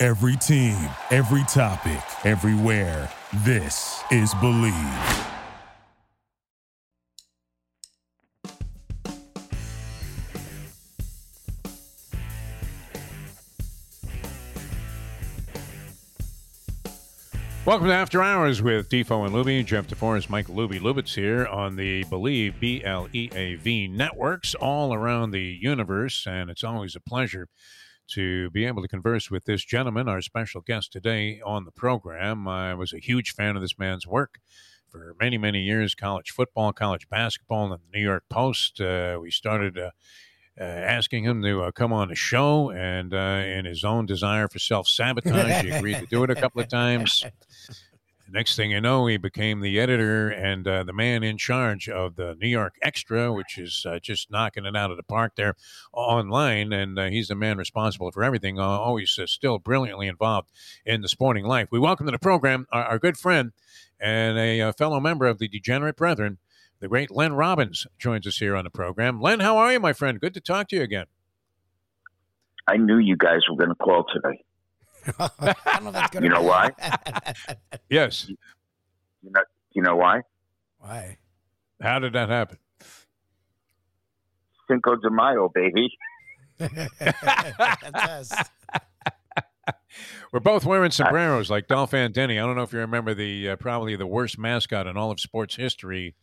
Every team, every topic, everywhere. This is Bleav. Welcome to After Hours with Defo and Luby. Jeff DeForest, Mike Luby Lubitz here on the Bleav B L E A V networks all around the universe, and it's always a pleasure to be able to converse with this gentleman, our special guest today on the program. I was a huge fan of this man's work for many, many years college football, college basketball, and the New York Post. Uh, we started. Uh, uh, asking him to uh, come on the show, and uh, in his own desire for self sabotage, he agreed to do it a couple of times. Next thing you know, he became the editor and uh, the man in charge of the New York Extra, which is uh, just knocking it out of the park there online. And uh, he's the man responsible for everything, always still brilliantly involved in the sporting life. We welcome to the program our, our good friend and a fellow member of the Degenerate Brethren, the great Len Robbins joins us here on the program. Len, how are you, my friend? Good to talk to you again. I knew you guys were going to call today. know that's you know why? yes. You know, you know why? Why? How did that happen? Cinco de Mayo, baby. We're both wearing sombreros like Dolph Denny. I don't know if you remember the uh, probably the worst mascot in all of sports history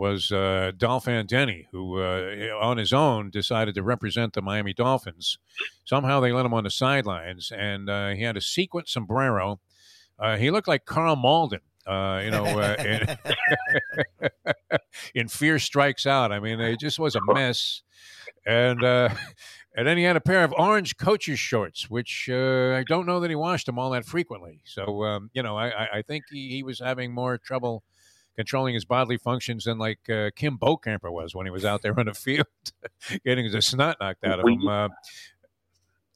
was uh, Dolph Denny, who uh, on his own decided to represent the Miami Dolphins. Somehow they let him on the sidelines, and uh, he had a sequin sombrero. Uh, he looked like Karl Malden. Uh, you know, uh, in, in, Fear Strikes Out. I mean, it just was a mess. And and then he had a pair of orange coach's shorts, which I don't know that he washed them all that frequently. So, um, you know, I, I think he, he was having more trouble controlling his bodily functions than like uh, Kim Bokamper was when he was out there on the field, getting the snot knocked out of him. Uh,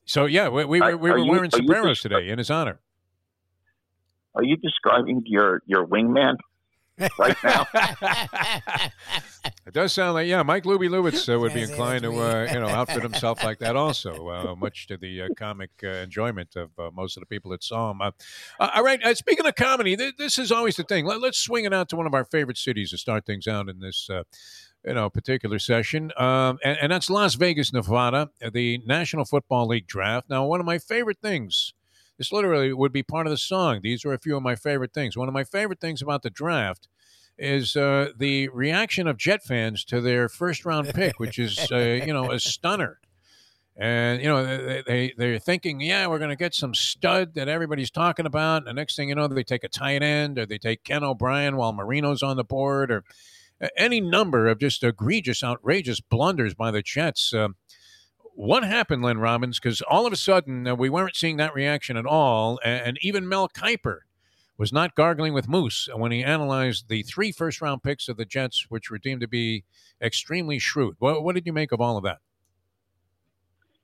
so yeah, we, we, we, we were you, wearing sombreros today in his honor. Are you describing your your wingman? right now. it does sound like yeah, Mike Luby Lubitz uh, would be inclined to uh, you know outfit himself like that also, uh, much to the uh, comic uh, enjoyment of uh, most of the people that saw him. all right, speaking of comedy, th- this is always the thing. Let, us swing it out to one of our favorite cities to start things out in this. you know, particular session, um, and, and that's Las Vegas, Nevada, the National Football League draft. Now, one of my favorite things this literally would be part of the song. These are a few of my favorite things. One of my favorite things about the draft is uh, the reaction of Jet fans to their first round pick, which is uh, you know a stunner. And you know they, they they're thinking, yeah, we're going to get some stud that everybody's talking about. And the next thing you know, they take a tight end, or they take Ken O'Brien while Marino's on the board, or any number of just egregious, outrageous blunders by the Jets. Uh, what happened, Len Robbins? Because all of a sudden uh, we weren't seeing that reaction at all, and, and, even Mel Kiper was not gargling with moose when he analyzed the three first-round picks of the Jets, which were deemed to be extremely shrewd. What, what did you make of all of that?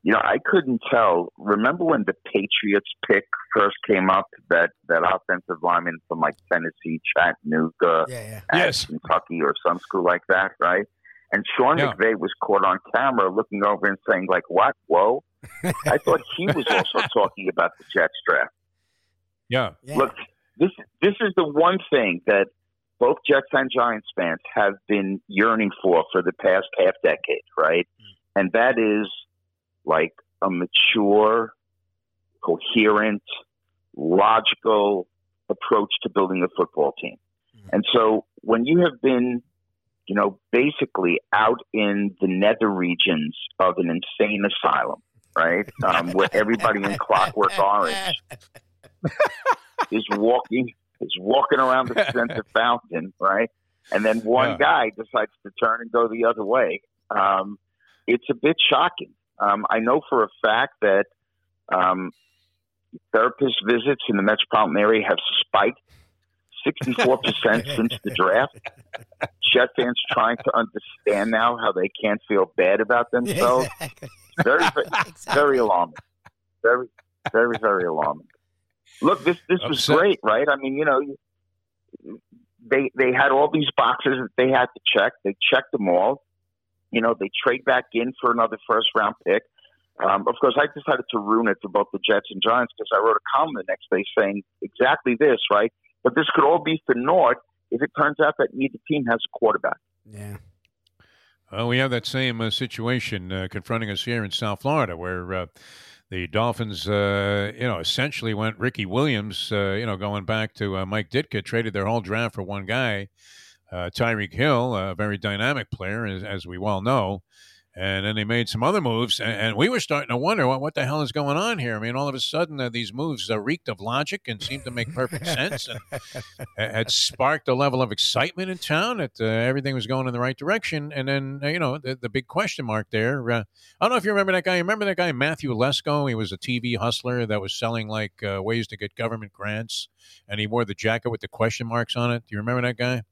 You know, I couldn't tell. Remember when the Patriots pick first came up? That that offensive lineman from like Tennessee, Chattanooga, yeah, yeah. yes, Kentucky, or some school like that, right? And Sean yeah. McVay was caught on camera looking over and saying, like, what? Whoa. I thought he was also talking about the Jets draft. Yeah. yeah. Look, this this is the one thing that both Jets and Giants fans have been yearning for for the past half decade, right? Mm. And that is like a mature, coherent, logical approach to building a football team. Mm. And so when you have been you know, basically out in the nether regions of an insane asylum, right? Um, where everybody in Clockwork Orange is walking is walking around the center fountain, right? And then one yeah. guy decides to turn and go the other way. Um, it's a bit shocking. Um, I know for a fact that um, therapist visits in the metropolitan area have spiked 64% since the draft. Jet fans trying to understand now how they can't feel bad about themselves. Exactly. Very, very, Exactly. very alarming. Very, very, very alarming. Look, this this was great, right? I mean, you know, they they had all these boxes that they had to check. They checked them all. You know, they trade back in for another first round pick. Um, of course, I decided to ruin it for both the Jets and Giants because I wrote a column the next day saying exactly this, right? But this could all be for naught if it turns out that neither team has a quarterback. Yeah. Well, we have that same uh, situation uh, confronting us here in South Florida, where uh, the Dolphins, uh, you know, essentially went Ricky Williams, uh, you know, going back to uh, Mike Ditka, traded their whole draft for one guy, uh, Tyreek Hill, a very dynamic player, as, as we well know. And then they made some other moves, and, and we were starting to wonder what, what the hell is going on here. I mean, all of a sudden, uh, these moves uh, reeked of logic and seemed to make perfect sense, and had sparked a level of excitement in town that uh, everything was going in the right direction. And then, uh, you know, the, the big question mark there. Uh, I don't know if you remember that guy. Remember that guy Matthew Lesko? He was a TV hustler that was selling like uh, ways to get government grants, and he wore the jacket with the question marks on it. Do you remember that guy?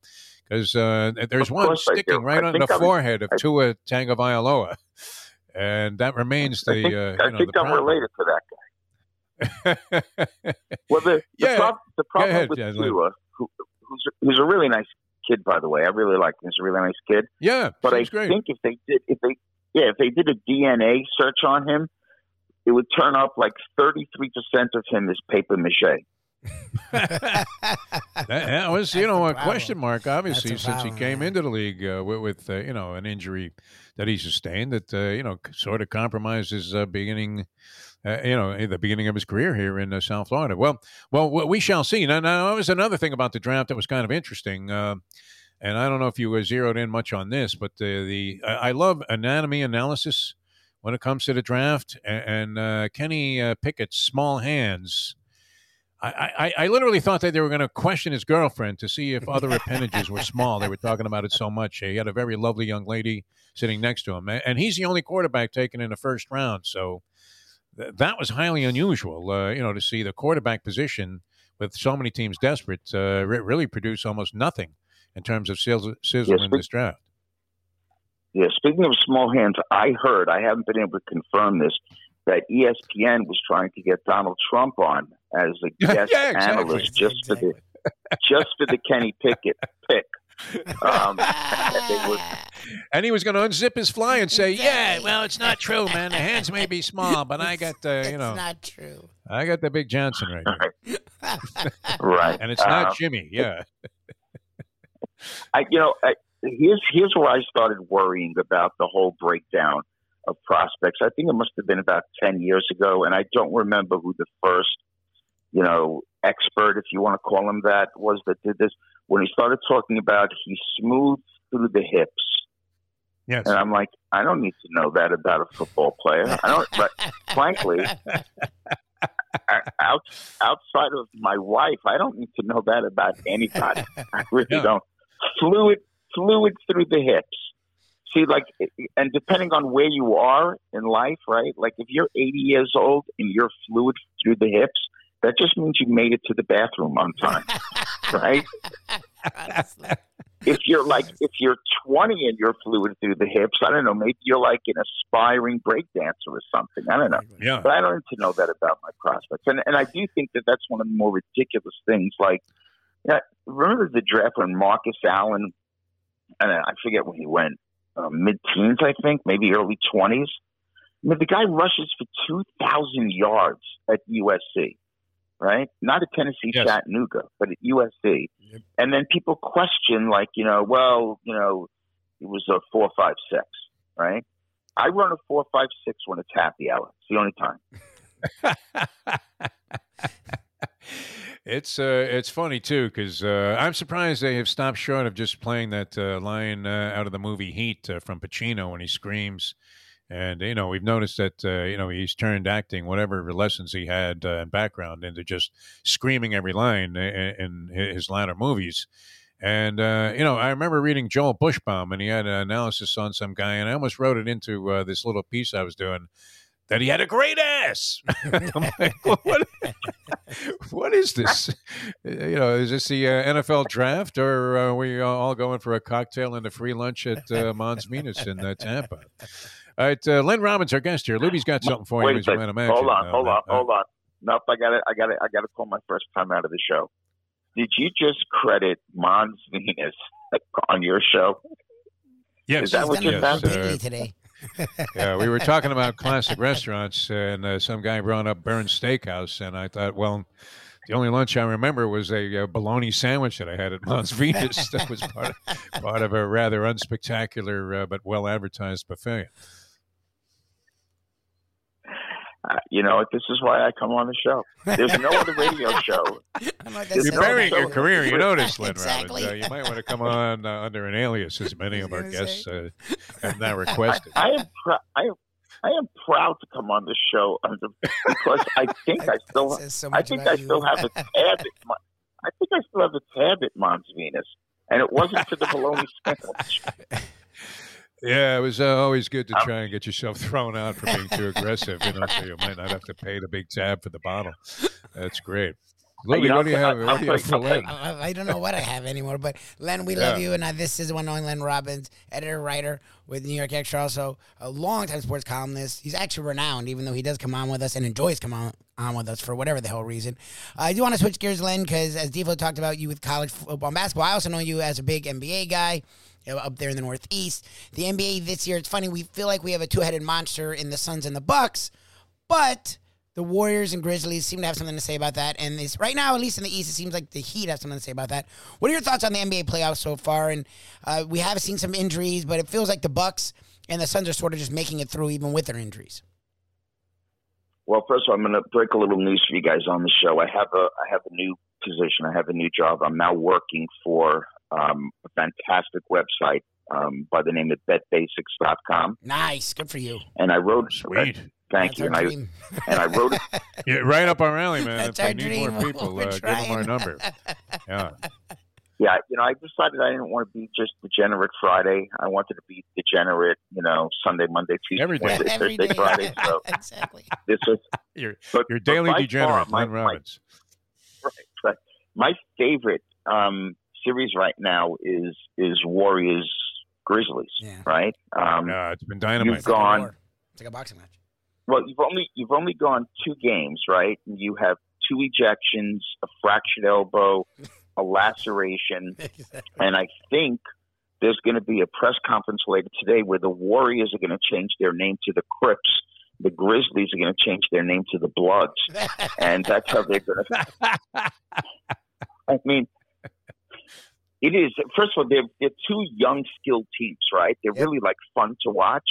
Because uh, there's one course I do. sticking right I on the think I was- forehead of I- Tua Tagovailoa, and that remains the. I think, uh, I know, think I'm problem. related to that guy. Well, the, the, Yeah. prob- the problem ahead, with Jan. Tua, who, who's, who's a really nice kid, by the way, I really like him. He's a really nice kid. yeah, But I great. think if they did, if they, yeah, if they did a DNA search on him, it would turn up like 33% of him is paper mache. That, that was, you know, a That's a question mark, obviously, That's since he came yeah. into the league uh, with, with uh, you know, an injury that he sustained that, uh, you know, sort of compromised his uh, beginning, uh, you know, the beginning of his career here in uh, South Florida. Well, well, we- we shall see. Now, now, that was another thing about the draft that was kind of interesting. And I don't know if you zeroed in much on this, but the I, love anatomy analysis when it comes to the draft. And, and uh, Kenny uh, Pickett's small hands. I, I, I literally thought that they were going to question his girlfriend to see if other appendages were small. They were talking about it so much. He had a very lovely young lady sitting next to him, and he's the only quarterback taken in the first round. So th- that was highly unusual, uh, you know, to see the quarterback position with so many teams desperate uh, re- really produce almost nothing in terms of sizzle, sizzle Yes, in this draft. Yeah, speaking of small hands, I heard, I haven't been able to confirm this, that ESPN was trying to get Donald Trump on as a guest Yeah, exactly. analyst just for the just for the Kenny Pickett pick. Um, they were, And he was going to unzip his fly and say, "Yeah, well, it's not true, man. The hands may be small, but I got the, you It's know, not true. I got the big Johnson right here, right, and it's not Uh, Jimmy. Yeah, I, you know, I, here's here's where I started worrying about the whole breakdown of prospects. I think it must have been about ten years ago, and I don't remember who the first, you know, expert, if you want to call him that, was that did this. When he started talking about he smoothed through the hips, yes. and I'm like, I don't need to know that about a football player. I don't. But frankly, out, outside of my wife, I don't need to know that about anybody. I really Yeah. don't. Fluid, fluid through the hips. See, like, and depending on where you are in life, right? Like, if you're 80 years old and you're fluid through the hips, that just means you made it to the bathroom on time, right? If you're like, if you're 20 and you're fluid through the hips, I don't know, maybe you're like an aspiring breakdancer or something. I don't know. yeah. But I don't need to know that about my prospects. And and I do think that that's one of the more ridiculous things. Like, yeah, remember the draft when Marcus Allen, and I forget when he went, uh, mid teens, I think, maybe early 20s. I mean, the guy rushes for 2,000 yards at USC, right? Not at Tennessee Yes. Chattanooga, but at USC. Yep. And then people question, like, you know, well, you know, it was a four, five, six, right? I run a four, five, six when it's happy hour. It's the only time. it's uh, it's funny too because uh, I'm surprised they have stopped short of just playing that uh, line uh, out of the movie Heat uh, from Pacino when he screams. And you know we've noticed that uh, you know he's turned acting whatever lessons he had uh, in background into just screaming every line in, in his latter movies. And uh, you know I remember reading Joel Buchsbaum and he had an analysis on some guy and I almost wrote it into uh, this little piece I was doing that he had a great ass. I'm like, what, what is this? You know, is this the uh, NFL draft, or are we all going for a cocktail and a free lunch at uh, Mons Venus in uh, Tampa? All right, uh, Len Robbins, our guest here. Luby's got something for Wait you, a as you second. might imagine. Hold on, Uh, hold on, uh, hold on. Nope, I got it. I got it. I got to call my first time out of the show. Did you just credit Mons Venus on your show? Yes, Is that He's what done you it yes, uh, today. yeah, we were talking about classic restaurants, and uh, some guy brought up Bern's Steakhouse, and I thought, well, the only lunch I remember was a, uh bologna sandwich that I had at Mons Venus. that was part of, part of a rather unspectacular uh, but well advertised buffet. Uh, you know, this is why I come on the show. There's no other radio show. Like, You're that's- burying your career, you notice, Len Exactly. Robbins. Uh, you might want to come on uh, under an alias, as many of our guests uh, have now requested. I am pr- I am I am proud to come on the show under, because I think I still so I think I still have a tab at Mon- I think I still have a tab at Mons Venus, and it wasn't for the bologna sandwich. Yeah, it was uh, always good to try and get yourself thrown out for being too aggressive, you know, so you might not have to pay the big tab for the bottle. That's great. Louis, you know, what do you have? I- What do you have for Len? I, don't know what I have anymore, but Len, we love you, and uh, this is one on Len Robbins, editor writer with New York Extra, also a longtime sports columnist. He's actually renowned, even though he does come on with us and enjoys coming on, on with us for whatever the hell reason. Uh, I do want to switch gears, Len, because as Devo talked about you with college football and basketball, I also know you as a big NBA guy. Up there in the Northeast, the NBA this year. It's funny. We feel like we have a two-headed monster in the Suns and the Bucks, but the Warriors and Grizzlies seem to have something to say about that. And right now, at least in the East, it seems like the Heat have something to say about that. What are your thoughts on the NBA playoffs so far? And uh, we have seen some injuries, but it feels like the Bucks and the Suns are sort of just making it through even with their injuries. Well, first of all, I'm going to break a little news for you guys on the show. I have a I have a new position. I have a new job. I'm now working for um, a fantastic website um, by the name of BetBasics.com, Nice, good for you. and I wrote. Sweet. Thank That's you. And I and I wrote it. Yeah, right up our alley, man. That's if our they need more people, We're uh, give them our number. Yeah. Yeah, you know, I decided I didn't want to be just degenerate Friday. I wanted to be degenerate, you know, Sunday, Monday, Tuesday, Every day. Wednesday, Every Thursday, day. Friday. So exactly. this was Your, but, your daily by degenerate, far, my, Len my, Robbins. right, But my favorite um, series right now is is Warriors Grizzlies. Yeah. Right. Um, Yeah, it's been dynamite. You've gone- It's like a boxing match. Well, you've only you've only gone two games, right? And you have two ejections, a fractured elbow, a laceration, and I think there's going to be a press conference later today where the Warriors are going to change their name to the Crips. The Grizzlies are going to change their name to the Bloods, and that's how they're going to. I mean, it is. First of all, they're they're two young, skilled teams, right? They're Yep. really like fun to watch.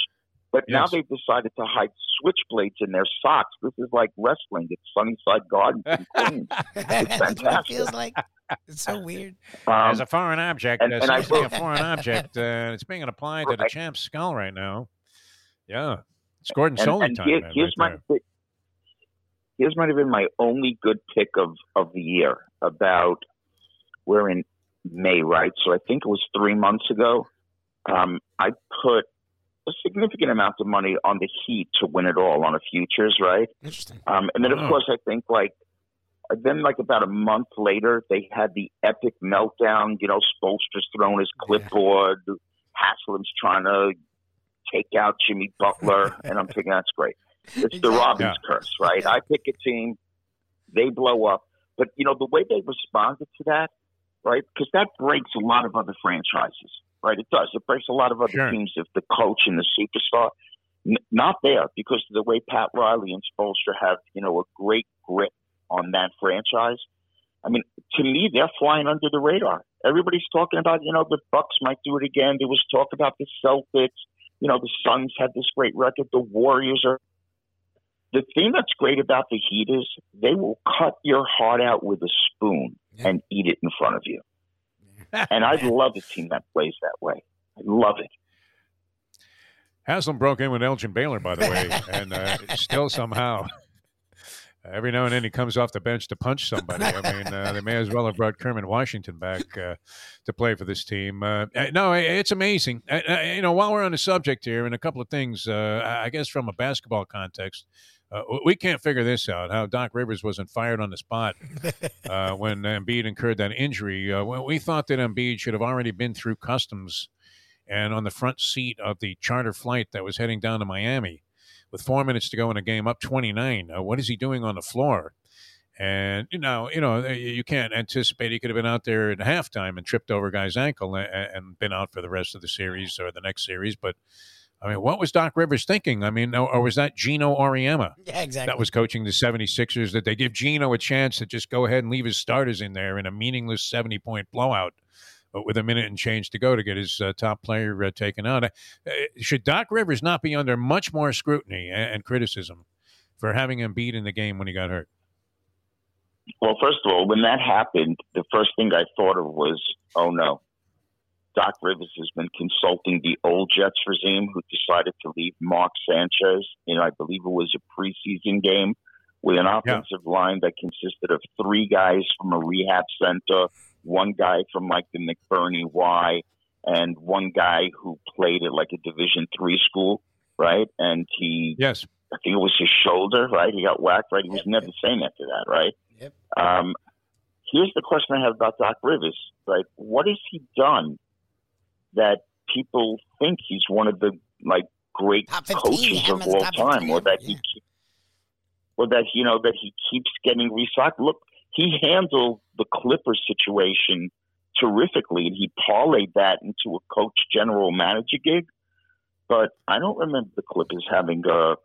But now they've decided to hide switchblades in their socks. This is like wrestling. It's Sunnyside Gardens in Queens. That's what it fantastic. feels like. It's so weird. Um, As a foreign object, and- uh, and I seems a foreign object, uh, it's being applied to the champ's skull right now. Yeah. It's Gordon and, Soley and time. here- here's right my there. here's might have been my only good pick of of the year. About we're in May, right? So I think it was three months ago. Um, I put a significant amount of money on the Heat to win it all on a futures, right? Interesting. Um, and then, of Wow. course, I think like then like about a month later, they had the epic meltdown. You know, Spoelstra's throwing his clipboard. Haslem's trying to take out Jimmy Butler, and I'm thinking that's great. It's the Exactly. Robbins curse, right? I pick a team, they blow up. But you know the way they responded to that, right? Because that breaks a lot of other franchises, right? It does. It breaks a lot of other Sure. teams if the coach and the superstar. N- not there because of the way Pat Riley and Spoelstra have, you know, a great grip on that franchise. I mean, to me, they're flying under the radar. Everybody's talking about, you know, the Bucks might do it again. There was talk about the Celtics. You know, the Suns had this great record. The Warriors are. The thing that's great about the Heat is they will cut your heart out with a spoon Yeah. and eat it in front of you. And I love a team that plays that way. I love it. Haslem broke in with Elgin Baylor, by the way, and uh, still somehow Every now and then he comes off the bench to punch somebody. I mean, uh, they may as well have brought Kermit Washington back uh, to play for this team. Uh, no, it's amazing. you know, while we're on the subject here, and a couple of things, uh, I guess from a basketball context, uh, we can't figure this out. How Doc Rivers wasn't fired on the spot uh, when Embiid incurred that injury. we thought that Embiid should have already been through customs and on the front seat of the charter flight that was heading down to Miami with four minutes to go in a game, up 29. Uh, what is he doing on the floor? And you know, you know, you can't anticipate he could have been out there at halftime and tripped over guy's ankle and, and been out for the rest of the series or the next series. But I mean, what was Doc Rivers thinking? I mean, or, was that Geno Auriemma? Yeah, exactly. That was coaching the 76ers that they give Geno a chance to just go ahead and leave his starters in there in a meaningless 70 point blowout but with a minute and change to go to get his uh, top player uh, taken out. Uh, should Doc Rivers not be under much more scrutiny and, and criticism for having Embiid in the game when he got hurt? Well, first of all, when that happened, the first thing I thought of was, oh no, Doc Rivers has been consulting the old Jets regime who decided to leave Mark Sanchez. You know, I believe it was a preseason game with an offensive yeah. line that consisted of three guys from a rehab center, one guy from like the McBurney Y, and one guy who played at like a Division three school, right? And he, yes, I think it was his shoulder, right? He got whacked, right? He was never the same after that, right? Yep. Um, here's the question I have about Doc Rivers, right? What has he done that people think he's one of the like great coaches of all time, or that yeah. he, or that you know that he keeps getting recycled? Look, he handled the Clippers situation terrifically, and he parlayed that into a coach general manager gig. But I don't remember the Clippers having a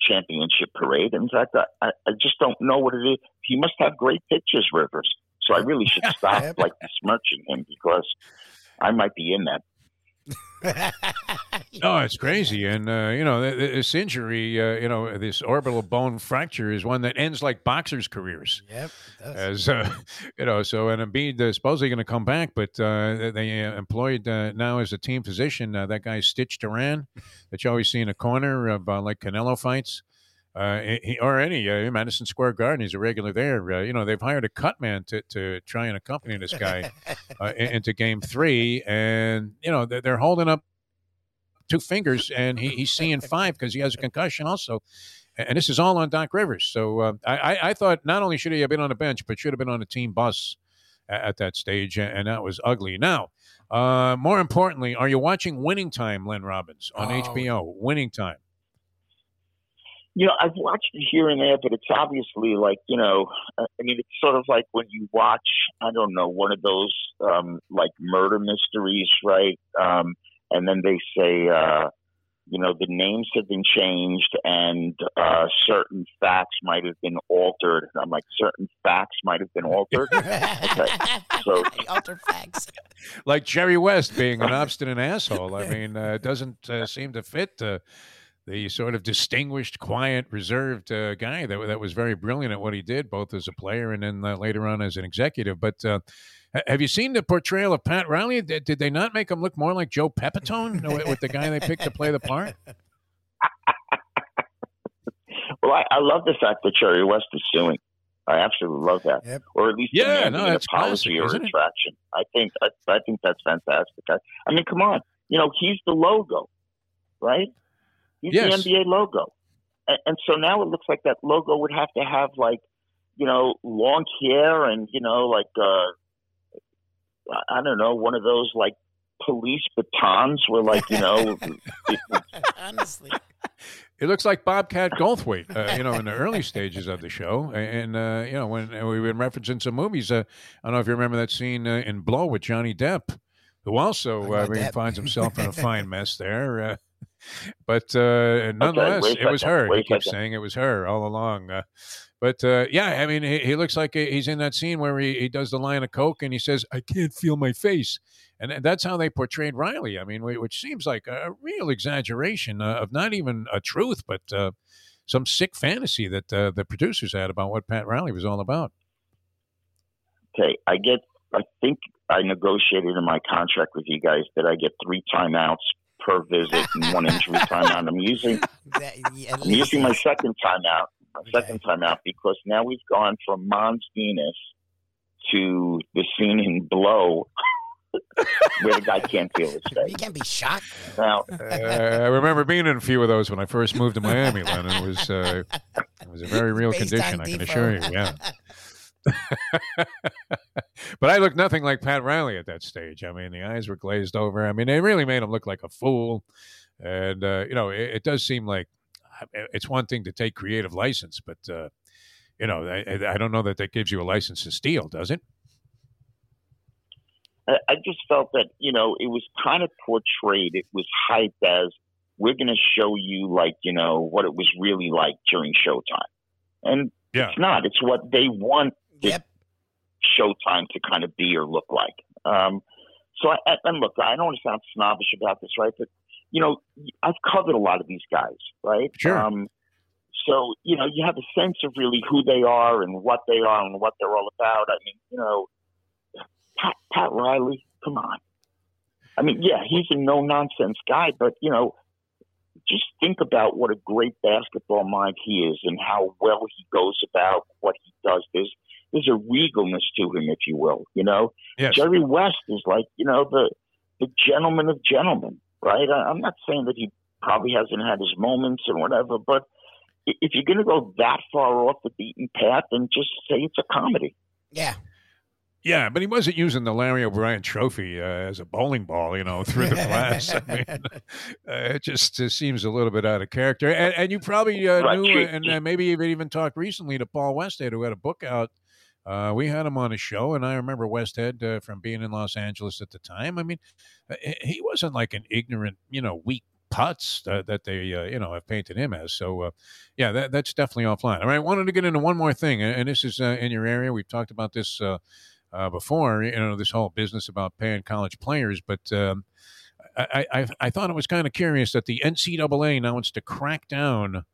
championship parade. In fact, I, I just don't know what it is. He must have great pictures, Rivers. So I really should stop like besmirching him because I might be in that. No, it's crazy, and uh, you know this injury, uh, you know this orbital bone fracture is one that ends like boxers' careers. Yep, as uh, you know, so and Embiid uh, supposedly going to come back, but uh, they uh, employed uh, now as a team physician that guy Stitch Duran that you always see in a corner of like Canelo fights uh, he, or any uh, Madison Square Garden. He's a regular there. Uh, you know, they've hired a cut man to, to try and accompany this guy uh, into Game Three, and you know they're, they're holding up two fingers, and he, he's seeing five because he has a concussion also. And this is all on Doc Rivers. So uh, I, I thought not only should he have been on the bench, but should have been on a team bus at, at that stage, and that was ugly. Now, uh, more importantly, are you watching Winning Time, Len Robbins, on oh. HBO? Winning Time you know, I've watched it here and there, but it's obviously like, you know, I mean, it's sort of like when you watch, I don't know, one of those um, like murder mysteries, right? Um, and then they say, uh, you know, the names have been changed and uh, certain facts might have been altered. I'm like, certain facts might have been altered. okay. So, alter facts. Like Jerry West being an obstinate asshole. I mean, uh, it doesn't uh, seem to fit. Uh, the sort of distinguished, quiet, reserved uh, guy that that was very brilliant at what he did, both as a player and then uh, later on as an executive. But uh, have you seen the portrayal of Pat Riley? Did, did they not make him look more like Joe Pepitone with the guy they picked to play the part? well, I, I, love the fact that Jerry West is suing. I absolutely love that, yep. or at least yeah, no, an apology classic, or retraction. I think I, I think that's fantastic. I, I mean, come on, you know, he's the logo, right? He's yes. the NBA logo. And, and so now it looks like that logo would have to have like, you know, long hair and, you know, like, uh, I don't know, one of those like police batons where like, you know, honestly. It looks like Bobcat Goldthwait, uh, you know, in the early stages of the show. And, uh, you know, when we were referencing some movies, uh, I don't know if you remember that scene uh, in Blow with Johnny Depp, who also uh, finds himself in a fine mess there. But uh, nonetheless, okay, it was her. He keeps saying it was her all along. Uh, but uh, yeah, I mean, he, he, looks like he's in that scene where he, he does the line of coke and he says, "I can't feel my face," and that's how they portrayed Riley. I mean, which seems like a real exaggeration uh, of not even a truth, but uh, some sick fantasy that uh, the producers had about what Pat Riley was all about. Okay, I get. I think I negotiated in my contract with you guys that I get three timeouts per visit and one injury timeout. I'm using I'm using my second timeout a second time out because now we've gone from Mons Venus to the scene in Blow where the guy can't feel his face. You can't be shocked. Now, Uh, I remember being in a few of those when I first moved to Miami, Len. It was uh, it was a very real Based condition, I can Defoe. assure you. Yeah. but I looked nothing like Pat Riley at that stage. I mean, the eyes were glazed over. I mean, they really made him look like a fool. And uh, you know, it, it does seem like it's one thing to take creative license, but uh, you know, I, I don't know that that gives you a license to steal, does it? I I just felt that, you know, it was kind of portrayed, it was hyped as we're going to show you, like, you know, what it was really like during Showtime. And Yeah. it's not. It's what they want Yep. Showtime to kind of be or look like. Um, so, I, I- and look, I don't want to sound snobbish about this, right? But, you know, I've covered a lot of these guys, right? Sure. Um, so, you know, you have a sense of really who they are and what they are and what they're all about. I mean, you know, Pat, Pat Riley, come on. I mean, yeah, he's a no nonsense guy, but, you know, just think about what a great basketball mind he is and how well he goes about what he does. There's there's a regalness to him, if you will. You know, Yes. Jerry West is like you know the the gentleman of gentlemen, right? I, I'm not saying that he probably hasn't had his moments and whatever, but if you're going to go that far off the beaten path, then just say it's a comedy. Yeah. Yeah, but he wasn't using the Larry O'Brien Trophy uh, as a bowling ball, you know, through the glass. I mean, uh, it just uh, seems a little bit out of character. And, and you probably uh, knew, and uh, maybe you've even talked recently to Paul Westhead, who had a book out. Uh, we had him on a show, and I remember Westhead uh, from being in Los Angeles at the time. I mean, uh, he wasn't like an ignorant, you know, weak putz uh, that they, uh, you know, have painted him as. So, uh, yeah, that, that's definitely offline. All right, I wanted to get into one more thing, and this is uh, in your area. We've talked about this uh, before, you know, this whole business about paying college players, but um, I, I, I thought it was kind of curious that the NCAA now wants to crack down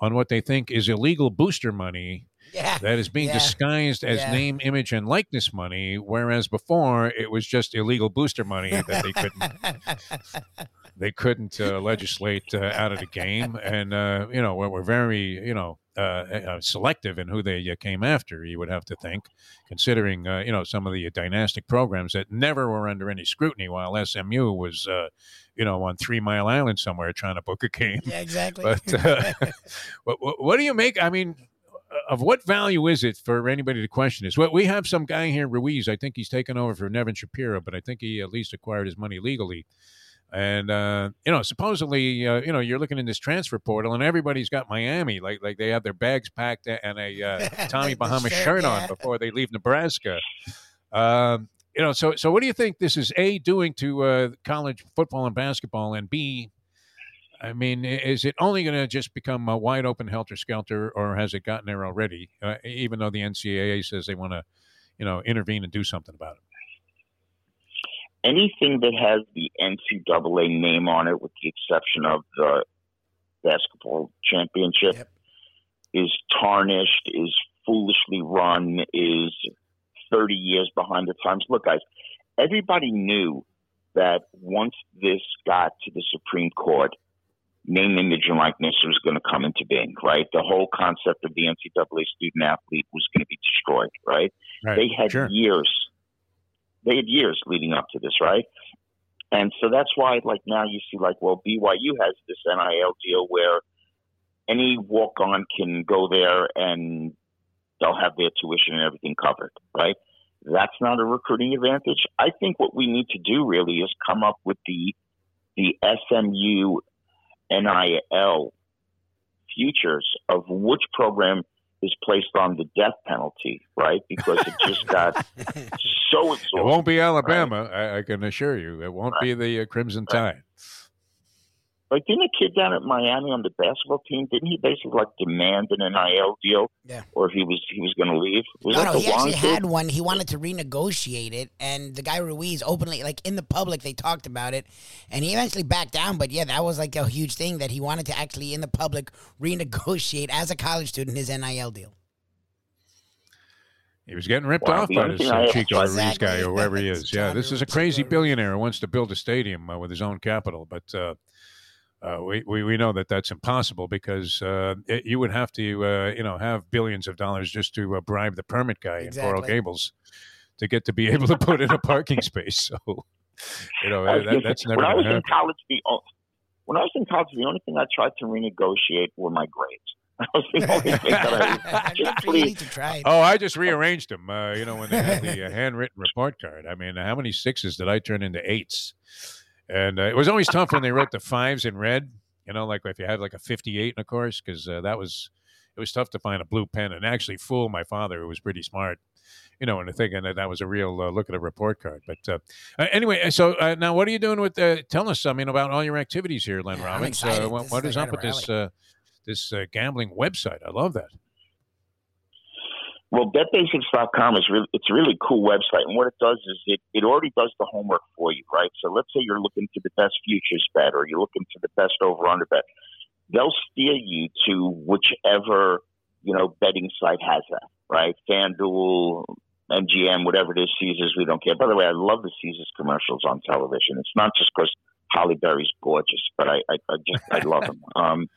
on what they think is illegal booster money Yeah. that is being Yeah. disguised as Yeah. name, image, and likeness money, whereas before it was just illegal booster money that they couldn't they couldn't uh, legislate uh, out of the game, and uh, you know we're, we're very you know uh, uh, selective in who they uh, came after. You would have to think, considering uh, you know some of the dynastic programs that never were under any scrutiny, while SMU was uh, you know on Three Mile Island somewhere trying to book a game. yeah, exactly. But uh, what, what, what do you make? I mean, of what value is it for anybody to question this? Well, we have some guy here, Ruiz. I think he's taken over for Nevin Shapiro, but I think he at least acquired his money legally. And uh, you know, supposedly, uh, you know, you're looking in this transfer portal, and everybody's got Miami, like like they have their bags packed and a uh, Tommy Bahama shirt, shirt yeah. on before they leave Nebraska. Um, you know, so so what do you think this is a doing to uh, college football and basketball, and b I mean, is it only going to just become a wide open helter skelter, or has it gotten there already? Uh, even though the NCAA says they want to, you know, intervene and do something about it. Anything that has the NCAA name on it, with the exception of the basketball championship, Yep. is tarnished, is foolishly run, is 30 years behind the times. Look, guys, everybody knew that once this got to the Supreme Court, name, image, and likeness was going to come into being, right? The whole concept of the NCAA student athlete was going to be destroyed, right? Right. They had sure. years. They had years leading up to this, right? And so that's why, like now, you see, like, well, BYU has this NIL deal where any walk-on can go there and they'll have their tuition and everything covered, right? That's not a recruiting advantage. I think what we need to do really is come up with the the SMU NIL futures of which program is placed on the death penalty, right? Because it just got so It won't be Alabama, I, I can assure you. It won't be the uh, Crimson Tide. Like, didn't a kid down at Miami on the basketball team? Didn't he basically like demand an NIL deal? Yeah. Or he was he was going to leave? Was no, no, he actually kid? had one. He wanted to renegotiate it, and the guy Ruiz openly, like in the public, they talked about it, and he eventually backed down. But yeah, that was like a huge thing that he wanted to actually in the public renegotiate as a college student his NIL deal. He was getting ripped Wow, off by this thing uh, Chico saw- Ruiz guy or whoever he is. Yeah, this is a crazy billionaire who wants to build a stadium uh, with his own capital. But uh, Uh, we, we we know that that's impossible because uh, it, you would have to uh, you know have billions of dollars just to uh, bribe the permit guy in Coral Gables to get to be able to put in a parking space. So you know I that, that's never when I was to in college, the o- when I was in college, the only thing I tried to renegotiate were my grades. That was the only thing that I just for you. You please. to try. Oh, I just rearranged them. Uh, you know, when they had the uh, handwritten report card. I mean, how many sixes did I turn into eights? And uh, it was always tough when they wrote the fives in red. You know, like if you had like a fifty-eight in a course, because uh, that was it was tough to find a blue pen and actually fool my father, who was pretty smart. You know, into thinking that that was a real uh, look at a report card. But uh, uh, anyway, so uh, now what are you doing with? Tell us, I mean, about all your activities here, Len Robbins. Uh, what, what is up with up this uh, this uh, gambling website? I love that. Well, BetBasics.com is really it's a really cool website, and what it does is it it already does the homework for you, right? So let's say you're looking for the best futures bet, or you're looking for the best over under bet. They'll steer you to whichever you know betting site has that, right? FanDuel, MGM, whatever it is, Caesars, we don't care. By the way, I love the Caesars commercials on television. It's not just because Halle Berry's gorgeous, but I I, I just I love them. Um,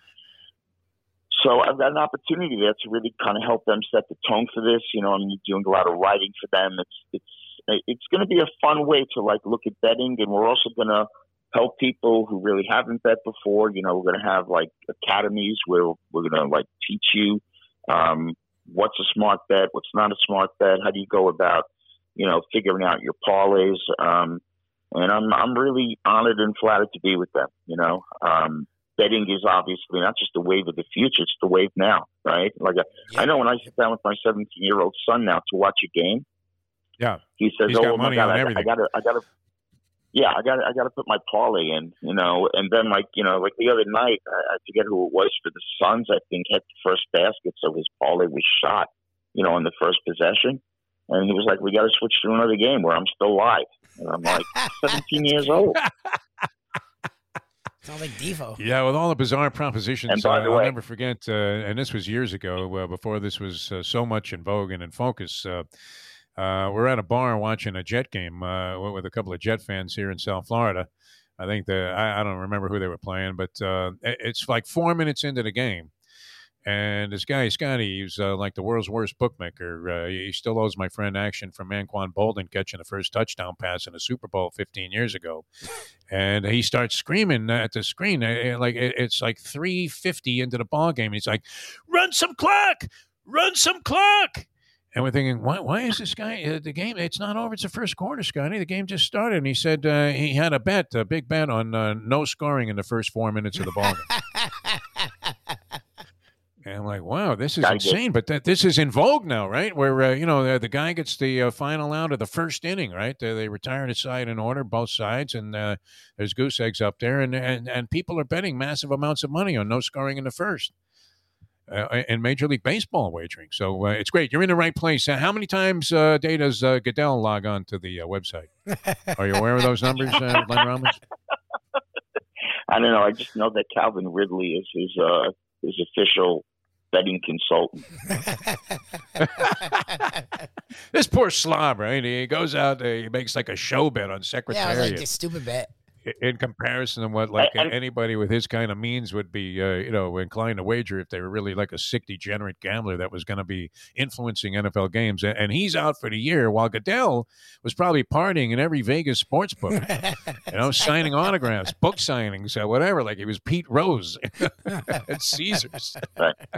so I've got an opportunity there to really kind of help them set the tone for this. You know, I'm doing a lot of writing for them. It's it's it's going to be a fun way to like look at betting, and we're also going to help people who really haven't bet before. You know, we're going to have like academies where we're going to like teach you um, what's a smart bet, what's not a smart bet, how do you go about you know figuring out your parlays. Um, and I'm I'm really honored and flattered to be with them. You know. Um, betting is obviously not just the wave of the future; it's the wave now, right? Like I I know when I sit down with my 17 year old son now to watch a game, Yeah. he says, He's "Oh my god, I, I gotta, I gotta." Yeah, I got I got to put my parlay in, you know, and then like you know, like the other night, I, I forget who it was for the Suns. I think had the first basket, so his parlay was shot, you know, in the first possession, and he was like, "We got to switch to another game where I'm still live," and I'm like, "17 years old." Sounds like Devo. Yeah, with all the bizarre propositions, And by uh, the I'll never forget. Uh, and this was years ago, uh, before this was uh, so much in vogue and in focus. Uh, uh, we're at a bar watching a Jet game uh, with a couple of Jet fans here in South Florida. I think the I, I don't remember who they were playing, but uh, it's like four minutes into the game, and this guy Scotty, he's uh, like the world's worst bookmaker. Uh, he still owes my friend action from Anquan Boldin catching the first touchdown pass in the Super Bowl 15 years ago. And he starts screaming at the screen uh, like it's like 350 into the ball game he's like run some clock! Run some clock! And we're thinking why, why is this guy uh, the game it's not over it's the first quarter scotty. The game just started. And he said uh, he had a bet a big bet on uh, no scoring in the first four minutes of the ball game and I'm like, wow, this is get- insane. But that this is in vogue now, right? Where uh, you know the, the guy gets the uh, final out of the first inning, right? They, they retire the side in order, both sides, and uh, there's goose eggs up there, and, and and people are betting massive amounts of money on no scoring in the first. Uh, in Major League Baseball wagering, so uh, it's great. You're in the right place. Uh, how many times uh, a day does uh, Goodell log on to the uh, website? Are you aware of those numbers, uh, Len Robbins? I don't know. I just know that Calvin Ridley is his uh, his official betting consultant. this poor slob, right? He goes out, there, he makes like a show bet on secretary. yeah, it was like this stupid bet. In comparison to what like anybody with his kind of means would be uh, you know inclined to wager if they were really like a sick degenerate gambler that was going to be influencing NFL games. And, and he's out for the year while Goodell was probably partying in every Vegas sports book you know signing autographs book signings uh, whatever. Like he was Pete Rose at Caesars.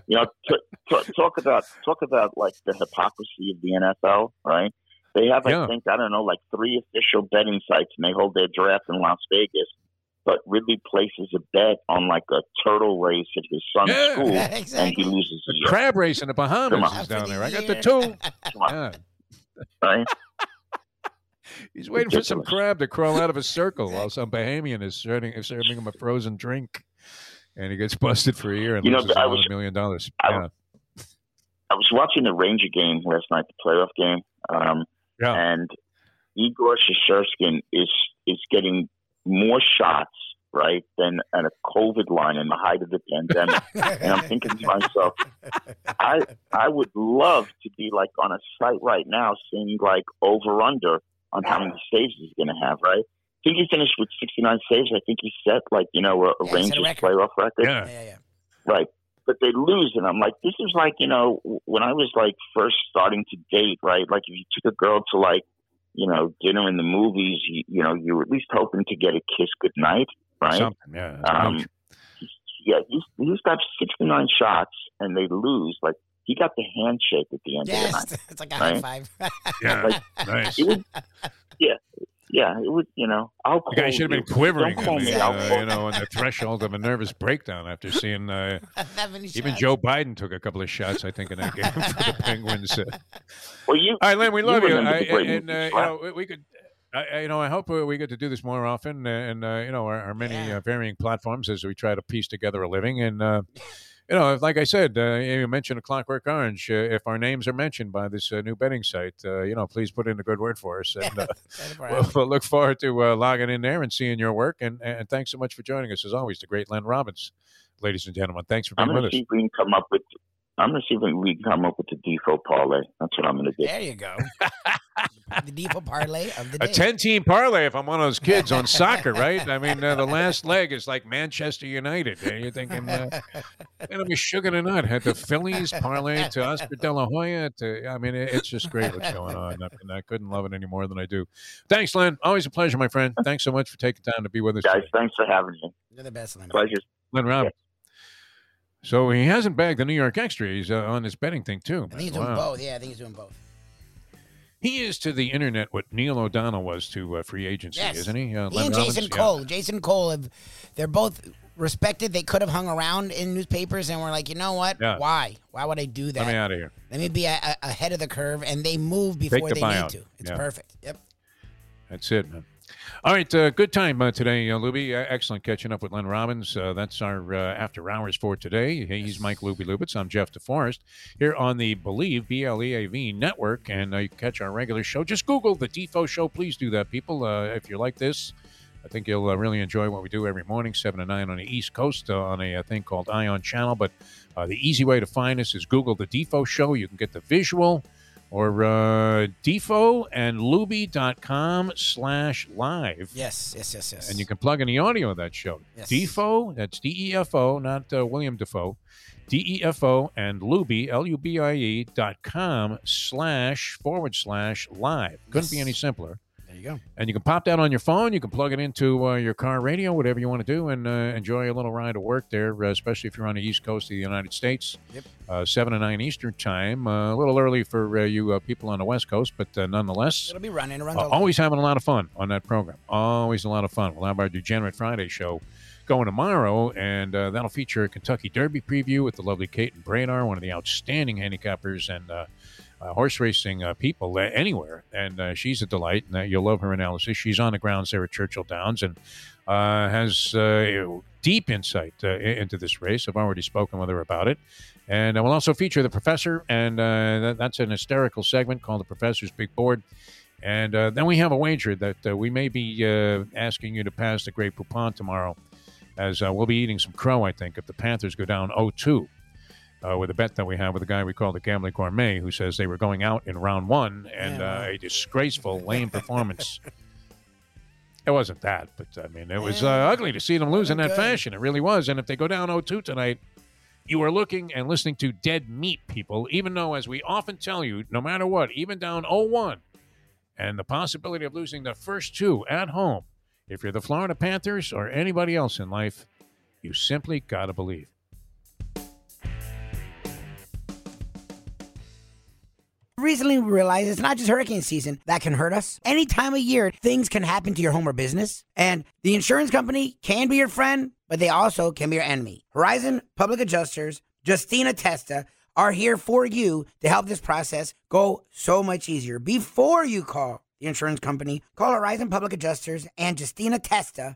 You know, t- t- talk about talk about like the hypocrisy of the NFL, right? They have, Yeah. I think, I don't know, like three official betting sites, and they hold their draft in Las Vegas. But Ridley places a bet on like a turtle race at his son's Yeah. school, and he loses the year, crab race in the Bahamas is down there I got the the two year. Come on, yeah. right? He's waiting for some crab to crawl out of a circle while some Bahamian is serving, is serving him a frozen drink. And he gets busted for a year and You know, loses I another was- million dollars. I Yeah. was- I was watching the Ranger game last night, the playoff game, um, Yeah. and Igor Shesterkin is is getting more shots right than at a COVID line in the height of the pandemic. and I'm thinking to myself, I I would love to be like on a site right now, seeing like over under on how many saves he's going to have, right? I think he finished with 69 saves. I think he set like you know a, a Yeah, he set a Rangers record. playoff record. Yeah. Yeah, yeah. Right. But they lose, and I'm like, this is like you know when I was like first starting to date, right? Like if you took a girl to like you know dinner in the movies, you, you know you were at least hoping to get a kiss goodnight, right? Something, yeah. Um, huge. yeah, he's he's got 69 shots, and they lose. Like he got the handshake at the end of the night. It's like a high five. yeah, like- nice. It was, yeah, yeah. It was, you know, I'll call The guy should have been quivering, Don't call on the, me. Uh, you know, on the threshold of a nervous breakdown after seeing. Uh, even shots. Joe Biden took a couple of shots, I think, in that game for the Penguins. Uh, Well, you, All right, Len, we You love you. remember I, the and uh, you know, we- we could. I, I- you know, I hope uh, we get to do this more often, uh, and uh, you know, our, our many Yeah. uh, varying platforms as we try to piece together a living. And uh, you know, like I said, uh, you mentioned a Clockwork Orange. Uh, if our names are mentioned by this uh, new betting site, uh, you know, please put in a good word for us, and uh, we'll, we'll look forward to uh, logging in there and seeing your work. And, and thanks so much for joining us, as always, the great Len Robbins, ladies and gentlemen. Thanks for I'm being with to us. see if we can come up with. I'm going to see if we can come up with the default parlay. That's what I'm going to do. There you go. the default parlay of the day. A 10 team parlay if I'm one of those kids on soccer, right? I mean, uh, the last leg is like Manchester United. And you're thinking, uh, it'll be sugar to nut. Had the Phillies parlay to Oscar De La Hoya. To, I mean, it, it's just great what's going on. And I couldn't love it any more than I do. Thanks, Len. Always a pleasure, my friend. Thanks so much for taking time to be with us Guys, today. thanks for having me. You're the best, Lemon. Pleasure. Len Robbins. So he hasn't bagged the New York Extra. He's uh, on this betting thing, too. I think he's doing Wow. both. Yeah, I think he's doing both. He is to the internet what Neil O'Donnell was to uh, free agency, Yes. isn't he? Uh, He and Robbins? Jason Yeah. Cole. Jason Cole have they're both respected. They could have hung around in newspapers and were like, you know what? Yeah. Why? Why would I do that? Let me out of here. Let me be a, a, ahead of the curve, and they move before the they buyout. need to. It's Yeah. perfect. Yep. That's it, man. All right, uh, good time uh, today, uh, Luby. Uh, excellent catching up with Len Robbins. Uh, that's our uh, after hours for today. He's Mike Luby Lubitz. I'm Jeff DeForest here on the Bleav B L E A V network, and uh, you can catch our regular show. Just Google the Defo Show. Please do that, people. Uh, if you like this, I think you'll uh, really enjoy what we do every morning, seven to nine on the East Coast uh, on a, uh thing called Ion Channel. But uh, the easy way to find us is Google the Defo Show. You can get the visual or uh, defoandluby.com slash live. Yes. Yes. Yes. Yes. And you can plug in the audio of that show. Yes. Defo, that's D E F O, not uh, Willem Dafoe. D E F O and Luby, L U B I E dot com slash forward slash live. Couldn't be any simpler. You go. And you can pop that on your phone. You can plug it into uh, your car radio, whatever you want to do, and uh, enjoy a little ride to work there, uh, especially if you're on the East Coast of the United States. Yep. Uh, 7 to 9 Eastern Time. Uh, a little early for uh, you uh, people on the West Coast, but uh, nonetheless, It'll be running. Uh, always having a lot of fun on that program. Always a lot of fun. We'll have our Degenerate Friday show going tomorrow, and uh, that'll feature a Kentucky Derby preview with the lovely Caton Bredar, one of the outstanding handicappers and uh, horse racing uh, people anywhere. And uh, she's a delight, and uh, you'll love her analysis. She's on the grounds there at Churchill Downs and uh, has deep insight into this race. I've already spoken with her about it. And uh, we'll also feature the professor, and that, that's an hysterical segment called The Professor's Big Board. And then we have a wager that we may be asking you to pass the Grey Poupon tomorrow, as we'll be eating some crow, I think, if the Panthers go down 0 2 uh, with a bet that we have with a guy we call the Gambling Gourmet, who says they were going out in round one and Yeah, uh, a disgraceful, lame performance. It wasn't that, but I mean, it was uh, ugly to see them lose in that fashion. It really was. And if they go down 0 2 tonight, you are looking and listening to dead meat, people, even though, as we often tell you, no matter what, even down 0 1, and the possibility of losing the first two at home, if you're the Florida Panthers or anybody else in life, you simply got to believe. Recently we realized it's not just hurricane season that can hurt us. Any time of year, things can happen to your home or business. And the insurance company can be your friend, but they also can be your enemy. Horizon Public Adjusters, Justina Testa, are here for you to help this process go so much easier. Before you call the insurance company, call Horizon Public Adjusters and Justina Testa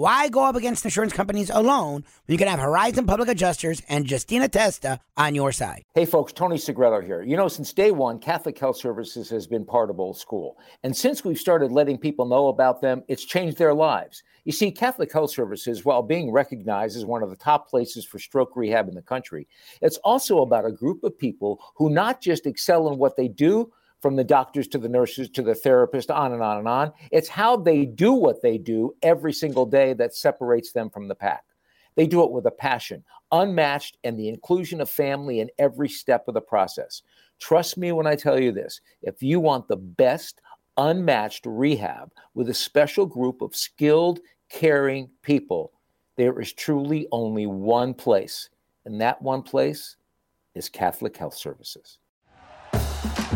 Why go up against insurance companies alone when you can have Horizon Public Adjusters and Justina Testa on your side? Hey, folks, Tony Segreto here. You know, since day one, Catholic Health Services has been part of Old School. And since we've started letting people know about them, it's changed their lives. You see, Catholic Health Services, while being recognized as one of the top places for stroke rehab in the country, it's also about a group of people who not just excel in what they do, from the doctors to the nurses to the therapist, on and on and on. It's how they do what they do every single day that separates them from the pack. They do it with a passion, unmatched, and the inclusion of family in every step of the process. Trust me when I tell you this if you want the best, unmatched rehab with a special group of skilled, caring people, there is truly only one place, and that one place is Catholic Health Services.